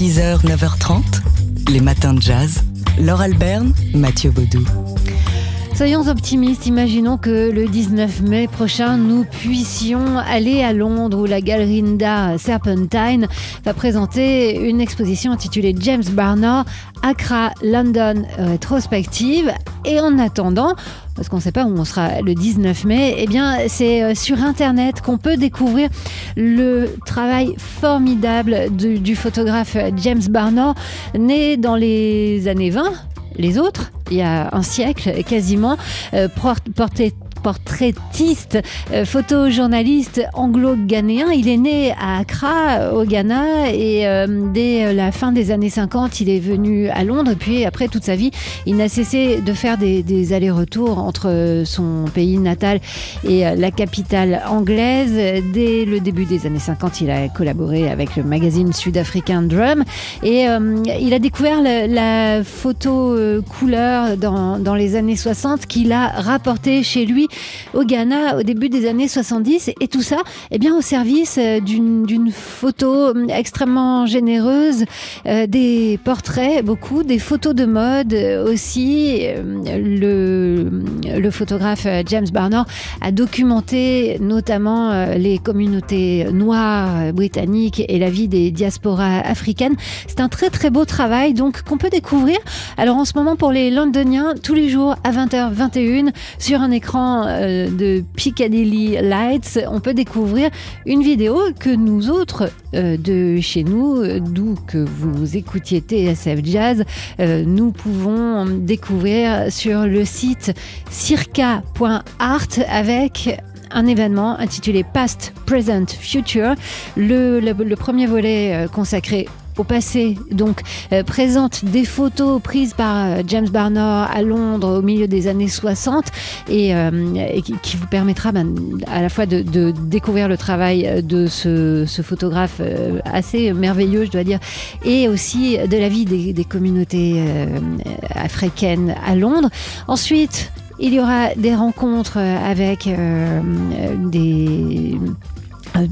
6h, 9h30, les matins de jazz. Laure Alberne, Mathieu Baudou. Soyons optimistes, imaginons que le 19 mai prochain, nous puissions aller à Londres où la galerie d'art Serpentine va présenter une exposition intitulée James Barnard, Accra, London rétrospective. Et en attendant, parce qu'on ne sait pas où on sera le 19 mai, eh bien c'est euh, sur Internet qu'on peut découvrir le travail formidable du, photographe James Barnard, né dans les années 20 les autres, il y a un siècle quasiment, euh, porté portraitiste, euh, photojournaliste anglo-ghanéen. Il est né à Accra, au Ghana, et euh, dès euh, la fin des années 50, il est venu à Londres. Puis après toute sa vie, il n'a cessé de faire des, allers-retours entre son pays natal et la capitale anglaise. Dès le début des années 50, il a collaboré avec le magazine sud-africain Drum et il a découvert la, la photo couleur dans, dans les années 60 qu'il a rapporté chez lui au Ghana au début des années 70 et tout ça eh bien au service euh, d'une photo hum, extrêmement généreuse, euh, des portraits beaucoup, des photos de mode aussi. Le, le photographe euh, James Barnard a documenté notamment les communautés noires britanniques et la vie des diasporas africaines. C'est un très très beau travail donc qu'on peut découvrir. Alors en ce moment pour les londoniens tous les jours à 20h21 sur un écran euh, de Piccadilly Lights, on peut découvrir une vidéo que nous autres euh, de chez nous, euh, d'où que vous écoutiez TSF Jazz, nous pouvons découvrir sur le site circa.art avec un événement intitulé Past, Present, Future, le, le premier volet consacré au passé. Donc, euh, présente des photos prises par euh, James Barnard à Londres au milieu des années 60 et, euh, qui, vous permettra ben, à la fois de, découvrir le travail de ce, photographe assez merveilleux, je dois dire, et aussi de la vie des, communautés africaines à Londres. Ensuite, il y aura des rencontres avec des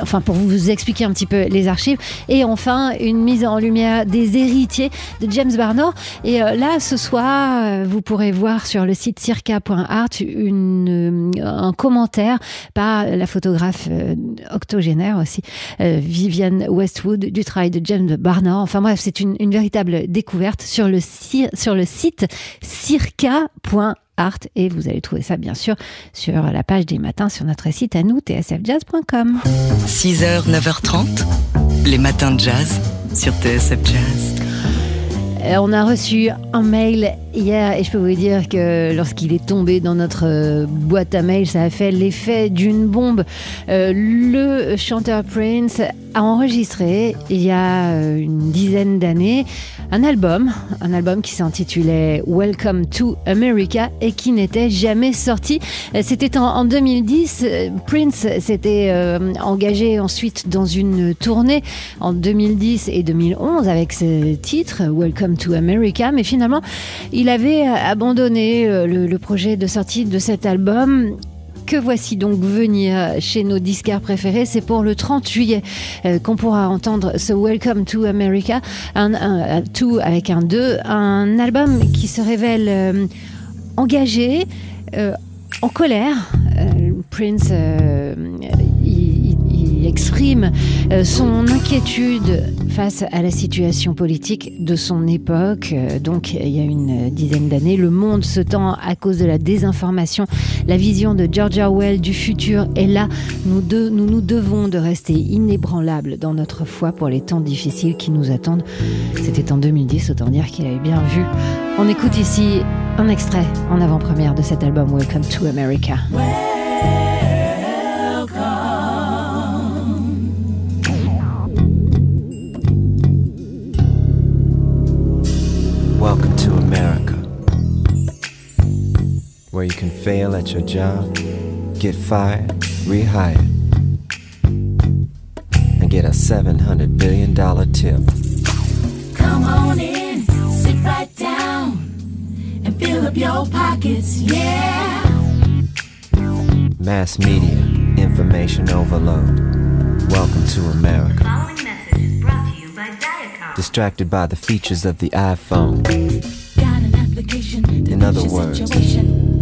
enfin pour vous expliquer un petit peu les archives. Et enfin une mise en lumière des héritiers de James Barnard. Et euh, là ce soir euh, vous pourrez voir sur le site circa.art euh, un commentaire par la photographe euh, octogénaire aussi euh, Viviane Westwood du travail de James Barnard. Enfin bref c'est une, une véritable découverte sur le sur le site circa.art art et vous allez trouver ça bien sûr sur la page des matins sur notre site à nous tsfjazz.com 6h 9h30 les matins de jazz sur TSF Jazz on a reçu un mail hier et je peux vous dire que lorsqu'il est tombé dans notre euh, boîte à mail, ça a fait l'effet d'une bombe. Euh, le chanteur Prince a enregistré il y a euh, une dizaine d'années un album, un album qui s'intitulait Welcome to America et qui n'était jamais sorti. C'était en, en 2010. Prince s'était euh, engagé ensuite dans une tournée en 2010 et 2011 avec ce titre Welcome to America, mais finalement il avait abandonné euh, le, projet de sortie de cet album que voici donc venir chez nos disquaires préférés? C'est pour le 30 juillet euh, qu'on pourra entendre ce Welcome to America, un, un, avec un 2, un album qui se révèle euh, engagé, euh, en colère. Euh, Prince, euh, exprime euh, son inquiétude face à la situation politique de son époque. Euh, donc, il y a une dizaine d'années, le monde se tend à cause de la désinformation. La vision de George Orwell du futur est là. Nous, de, nous nous devons de rester inébranlables dans notre foi pour les temps difficiles qui nous attendent. C'était en 2010, autant dire qu'il avait bien vu. On écoute ici un extrait en avant-première de cet album Welcome to America. Where you can fail at your job, get fired, rehired, and get a $700 billion tip. Come on in, sit right down, and fill up your pockets, yeah. Mass media, information overload. Welcome to America. following message is brought to you by Diacom. distracted by the features of the iPhone. Got an application. In other words, situation.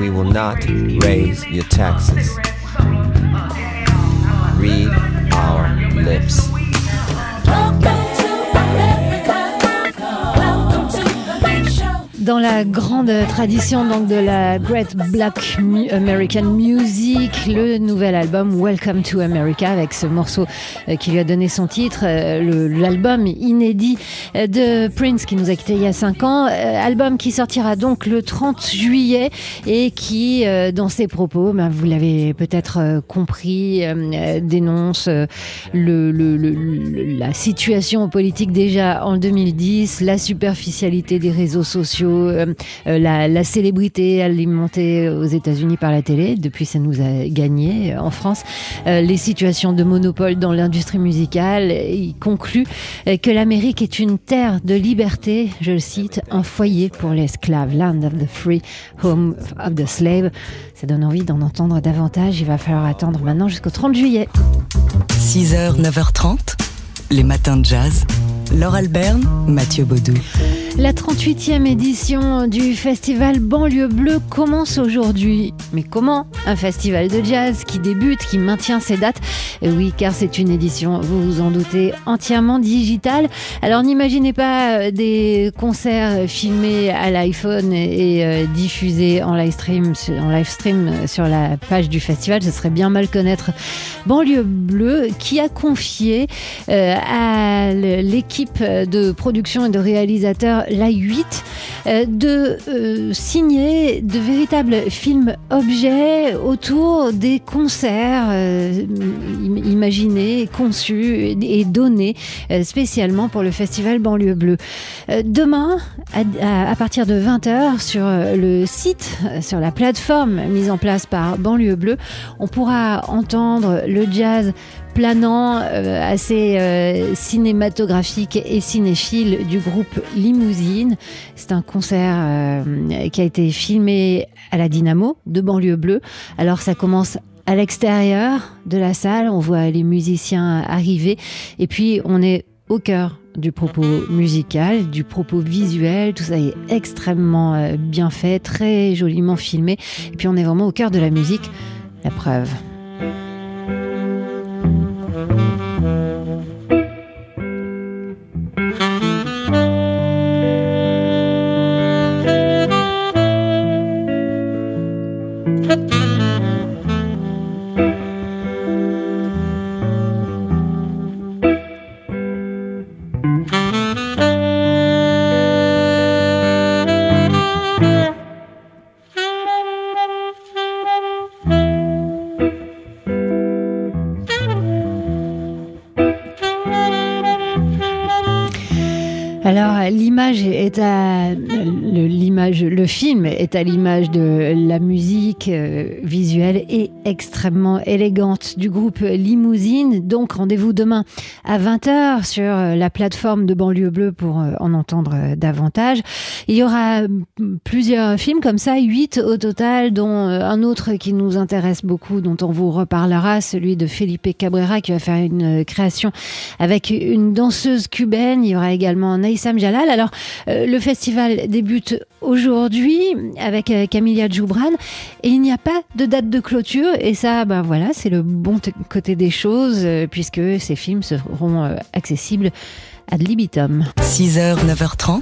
We will not raise your taxes. Read our lips. Dans la grande tradition donc de la Great Black American Music, le nouvel album Welcome to America avec ce morceau euh, qui lui a donné son titre, euh, l'album inédit euh, de Prince qui nous a quittés il y a 5 ans, album qui sortira donc le 30 juillet et qui dans ses propos, ben, vous l'avez peut-être compris, dénonce la situation politique déjà en 2010, la superficialité des réseaux sociaux, euh, euh, la, la célébrité alimentée aux États-Unis par la télé, depuis ça nous a gagné euh, en France, euh, les situations de monopole dans l'industrie musicale. Il conclut euh, que l'Amérique est une terre de liberté, je le cite, un foyer pour l'esclave, land of the free, home of the slave. Ça donne envie d'en entendre davantage. Il va falloir attendre maintenant jusqu'au 30 juillet. 6h, 9h30, les matins de jazz. Laure Alberne, Mathieu Baudou. La 38e édition du festival Banlieue Bleue commence aujourd'hui. Mais comment Un festival de jazz qui débute, qui maintient ses dates Oui, car c'est une édition, vous vous en doutez, entièrement digitale. Alors n'imaginez pas euh, des concerts filmés à l'iPhone et euh, diffusés en live stream, euh, sur la page du festival. Ce serait bien mal connaître Banlieue Bleue qui a confié à l'équipe de production et de réalisateurs La 8 euh, de signer de véritables films objets autour des concerts im- imaginés, conçus et donnés euh, spécialement pour le festival Banlieue Bleue. Euh, Demain, à, partir de 20h, sur euh, le site, sur la plateforme mise en place par Banlieue Bleue, on pourra entendre le jazz planant, assez cinématographique et cinéphile du groupe Limousine. C'est un concert qui a été filmé à la Dynamo de Banlieue Bleue. Alors ça commence à l'extérieur de la salle, on voit les musiciens arriver et puis on est au cœur du propos musical, du propos visuel, tout ça est extrêmement euh, bien fait, très joliment filmé. Et puis on est vraiment au cœur de la musique, la preuve. L'image est à le, le film est à l'image de la musique euh, visuelle et extrêmement élégante du groupe Limousine. Donc rendez-vous demain à 20h sur euh, la plateforme de Banlieue Bleue pour euh, en entendre davantage. Il y aura mm, plusieurs films comme ça, huit au total, dont un autre qui nous intéresse beaucoup, dont on vous reparlera, celui de Felipe Cabrera qui va faire une création avec une danseuse cubaine. Il y aura également Naïsam Jalal. Alors, le festival débute aujourd'hui avec euh, Camilla Djoubran et il n'y a pas de date de clôture. Et ça, ben voilà, c'est le bon côté des choses euh, puisque ces films seront euh, accessibles ad libitum. 6h, 9h30,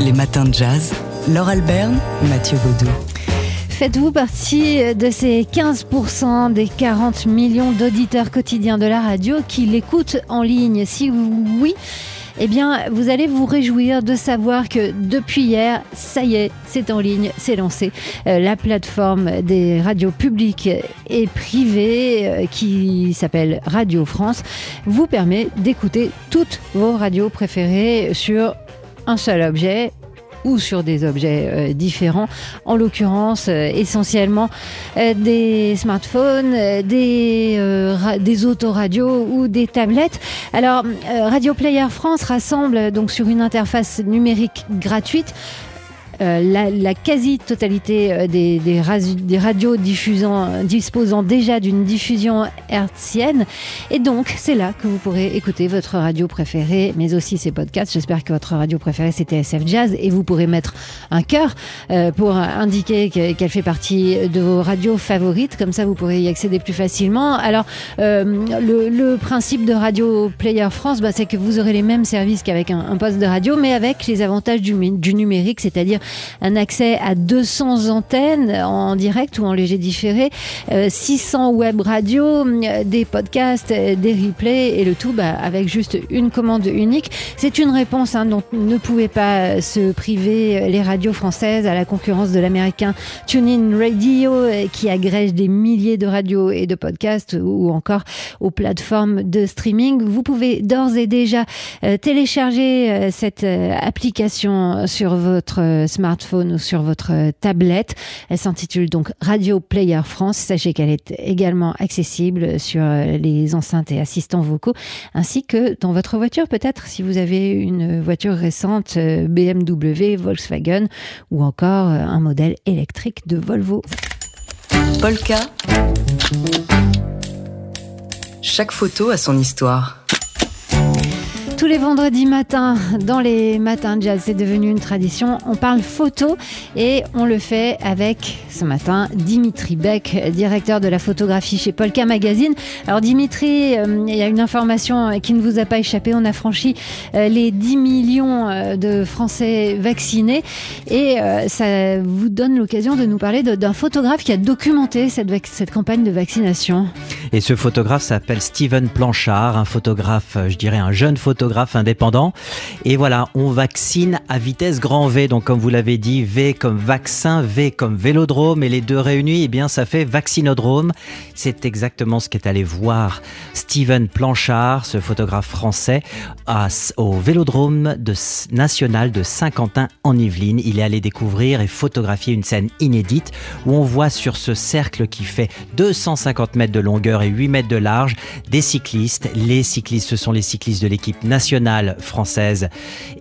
les matins de jazz. Laure Alberne, Mathieu Baudou. Faites-vous partie de ces 15% des 40 millions d'auditeurs quotidiens de la radio qui l'écoutent en ligne Si oui, eh bien, vous allez vous réjouir de savoir que depuis hier, ça y est, c'est en ligne, c'est lancé. Euh, la plateforme des radios publiques et privées euh, qui s'appelle Radio France vous permet d'écouter toutes vos radios préférées sur un seul objet ou sur des objets euh, différents, en l'occurrence euh, essentiellement euh, des smartphones, des, ra- des autoradios ou des tablettes. Alors, Radio Player France rassemble donc sur une interface numérique gratuite euh, la, la quasi-totalité euh, des, des, radios diffusant, disposant déjà d'une diffusion hertzienne. Et donc, c'est là que vous pourrez écouter votre radio préférée, mais aussi ses podcasts. J'espère que votre radio préférée, c'est TSF Jazz. Et vous pourrez mettre un cœur euh, pour indiquer que- qu'elle fait partie de vos radios favorites. Comme ça, vous pourrez y accéder plus facilement. Alors, euh, le, le principe de Radio Player France, bah, c'est que vous aurez les mêmes services qu'avec un, un poste de radio, mais avec les avantages du, du numérique, c'est-à-dire un accès à 200 antennes en direct ou en léger différé, euh, 600 web radios, euh, des podcasts, euh, des replays et le tout bah, avec juste une commande unique. C'est une réponse hein, dont ne pouvaient pas se priver les radios françaises à la concurrence de l'américain TuneIn Radio euh, qui agrège des milliers de radios et de podcasts ou encore aux plateformes de streaming. Vous pouvez d'ores et déjà euh, télécharger euh, cette euh, application sur votre euh, smartphone ou sur votre euh, tablette. Elle s'intitule donc Radio Player France. Sachez qu'elle est également accessible sur euh, les enceintes et assistants vocaux ainsi que dans votre voiture peut-être si vous avez une voiture récente euh, BMW, Volkswagen ou encore euh, un modèle électrique de Volvo. Polka. Chaque photo a son histoire. Tous les vendredis matins, dans les matins de jazz, c'est devenu une tradition. On parle photo et on le fait avec ce matin Dimitri Beck, directeur de la photographie chez Polka Magazine. Alors Dimitri, euh, il y a une information qui ne vous a pas échappé. On a franchi euh, les 10 millions euh, de Français vaccinés et euh, ça vous donne l'occasion de nous parler d'un photographe qui a documenté cette, cette campagne de vaccination. Et ce photographe s'appelle Steven Planchard, un photographe, euh, je dirais un jeune photographe indépendant. Et voilà, on vaccine à vitesse grand V. Donc comme vous l'avez dit, V comme vaccin, V comme vélodrome. Et les deux réunis, eh bien ça fait vaccinodrome. C'est exactement ce qu'est allé voir Steven Planchard, ce photographe français, à- au vélodrome de, national de Saint-Quentin en Yvelines. Il est allé découvrir et photographier une scène inédite où on voit sur ce cercle qui fait 250 mètres de longueur et 8 mètres de large des cyclistes. Les cyclistes, ce sont les cyclistes de l'équipe nationale française.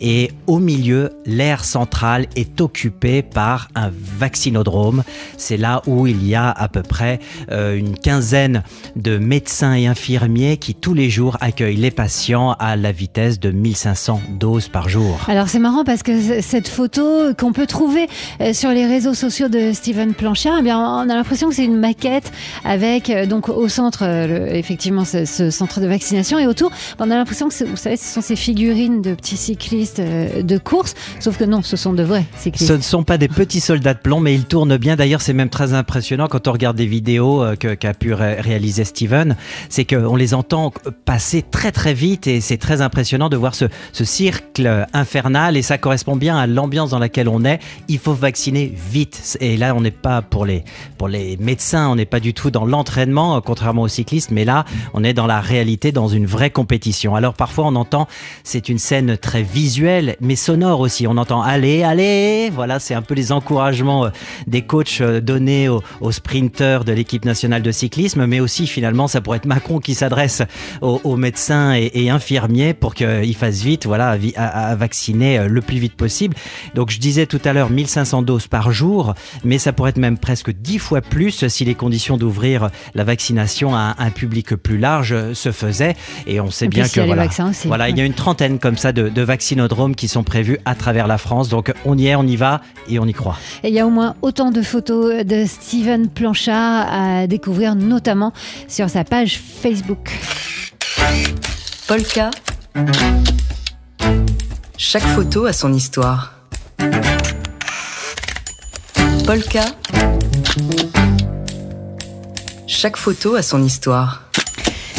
Et au milieu, l'aire centrale est occupée par un vaccinodrome. C'est là où il y a à peu près euh, une quinzaine de médecins et infirmiers qui tous les jours accueillent les patients à la vitesse de 1500 doses par jour. Alors c'est marrant parce que cette photo qu'on peut trouver euh, sur les réseaux sociaux de Steven Planchard, eh bien on a l'impression que c'est une maquette avec euh, donc au centre effectivement ce, ce centre de vaccination et autour ben, on a l'impression que vous savez ce sont ces figurines de petits cyclistes euh, de course, sauf que non, ce sont de vrais cyclistes. Ce ne sont pas des petits soldats de plomb, mais ils tournent bien. D'ailleurs, c'est même très impressionnant quand on regarde des vidéos euh, qu'a pu ré- réaliser Steven. C'est qu'on les entend passer très très vite et c'est très impressionnant de voir ce, ce cercle infernal et ça correspond bien à l'ambiance dans laquelle on est. Il faut vacciner vite. Et là, on n'est pas pour les, pour les médecins, on n'est pas du tout dans l'entraînement, euh, contrairement aux cyclistes, mais là, on est dans la réalité, dans une vraie compétition. Alors parfois, on entend, c'est une scène très visuelle, mais sonore aussi. On entend allez, allez, voilà, c'est un peu les encouragements euh, des coachs euh, donnés aux, aux sprinteurs de l'équipe nationale de cyclisme, mais aussi finalement, ça pourrait être Macron qui s'adresse aux, aux médecins et, et infirmiers pour qu'ils fassent vite, voilà, à, vacciner euh, le plus vite possible. Donc je disais tout à l'heure 1500 doses par jour, mais ça pourrait être même presque 10 fois plus si les conditions d'ouvrir la vaccination à un, un public plus large se faisaient. Et on sait Et bien que voilà, vaccins voilà, il y a une trentaine comme ça de, de vaccinodromes qui sont prévus à travers la France. Donc on y est, on y va et on y croit. Et il y a au moins autant de photos de Steven Planchard à découvrir notamment sur sa page Facebook. Polka. Chaque photo a son histoire. Polka. Chaque photo a son histoire.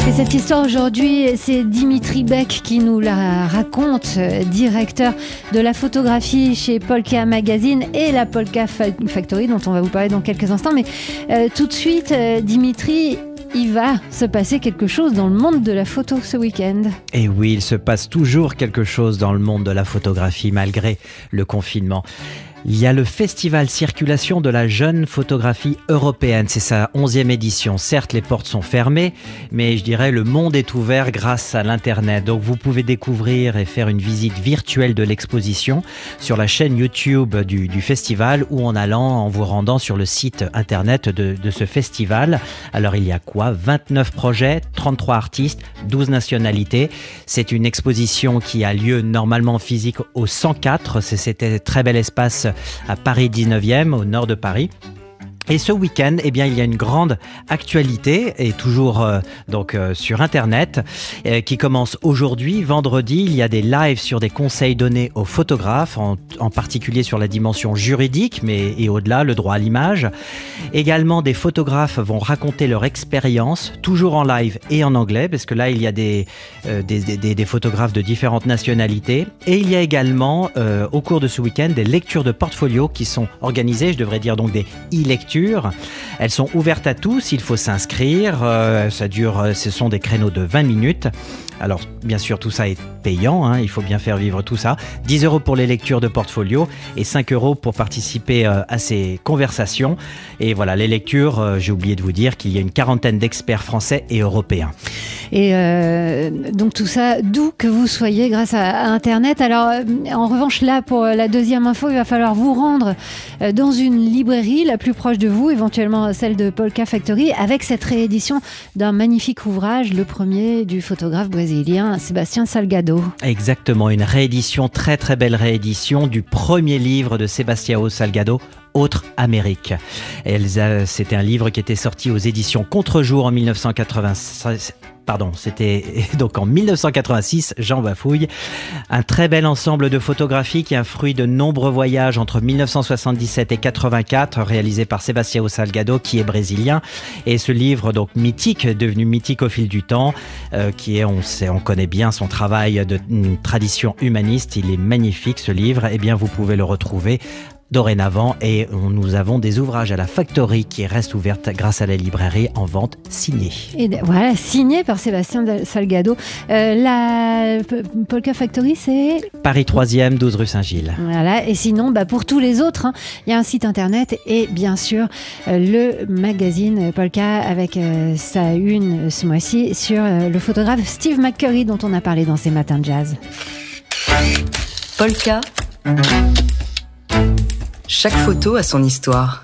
Et cette histoire aujourd'hui, c'est Dimitri Beck qui nous la raconte, directeur de la photographie chez Polka Magazine et la Polka Factory, dont on va vous parler dans quelques instants. Mais euh, tout de suite, euh, Dimitri, il va se passer quelque chose dans le monde de la photo ce week-end. Et oui, il se passe toujours quelque chose dans le monde de la photographie malgré le confinement. Il y a le festival Circulation de la jeune photographie européenne. C'est sa onzième édition. Certes, les portes sont fermées, mais je dirais le monde est ouvert grâce à l'Internet. Donc vous pouvez découvrir et faire une visite virtuelle de l'exposition sur la chaîne YouTube du, festival ou en allant, en vous rendant sur le site Internet de, de ce festival. Alors il y a quoi? 29 projets, 33 artistes, 12 nationalités. C'est une exposition qui a lieu normalement physique au 104. C'était très bel espace à Paris 19e, au nord de Paris. Et ce week-end, eh bien, il y a une grande actualité, et toujours euh, donc euh, sur Internet, euh, qui commence aujourd'hui, vendredi. Il y a des lives sur des conseils donnés aux photographes, en, particulier sur la dimension juridique, mais et au-delà, le droit à l'image. Également, des photographes vont raconter leur expérience, toujours en live et en anglais, parce que là, il y a des, des, des, photographes de différentes nationalités. Et il y a également, au cours de ce week-end, des lectures de portfolio qui sont organisées, je devrais dire donc des e-lectures elles sont ouvertes à tous, il faut s'inscrire. Euh, ça dure, euh, ce sont des créneaux de 20 minutes. Alors, bien sûr, tout ça est payant, hein, il faut bien faire vivre tout ça. 10 euros pour les lectures de portfolio et 5 euros pour participer euh, à ces conversations. Et voilà, les lectures, j'ai oublié de vous dire qu'il y a une quarantaine d'experts français et européens. Et donc tout ça, d'où que vous soyez grâce à, Internet. Alors, en revanche, là, pour la deuxième info, il va falloir vous rendre dans une librairie la plus proche de vous, éventuellement celle de Polka Factory, avec cette réédition d'un magnifique ouvrage, le premier du photographe brésilien Sébastien Salgado. Exactement, une réédition, très très belle réédition du premier livre de Sébastien Salgado, Autre Amérique. C'était un livre qui était sorti aux éditions Contre-jour en 1996 pardon, c'était donc en 1986, Jean Bafouille. Un très bel ensemble de photographies qui est un fruit de nombreux voyages entre 1977 et 84 réalisés par Sébastien Salgado qui est brésilien. Et ce livre donc mythique, devenu mythique au fil du temps, euh, qui est, on sait, on connaît bien son travail de tradition humaniste. Il est magnifique ce livre. Eh bien, vous pouvez le retrouver dorénavant et nous avons des ouvrages à la Factory qui restent ouvertes grâce à la librairie en vente signée. Et voilà, signé par Sébastien Salgado. Euh, la Polka Factory, c'est Paris 3e, 12 rue Saint-Gilles. Voilà, et sinon, bah, pour tous les autres, hein, il y a un site internet et bien sûr euh, le magazine Polka avec euh, sa une ce mois-ci sur le photographe Steve McCurry dont on a parlé dans ces matins de jazz. Polka chaque photo a son histoire.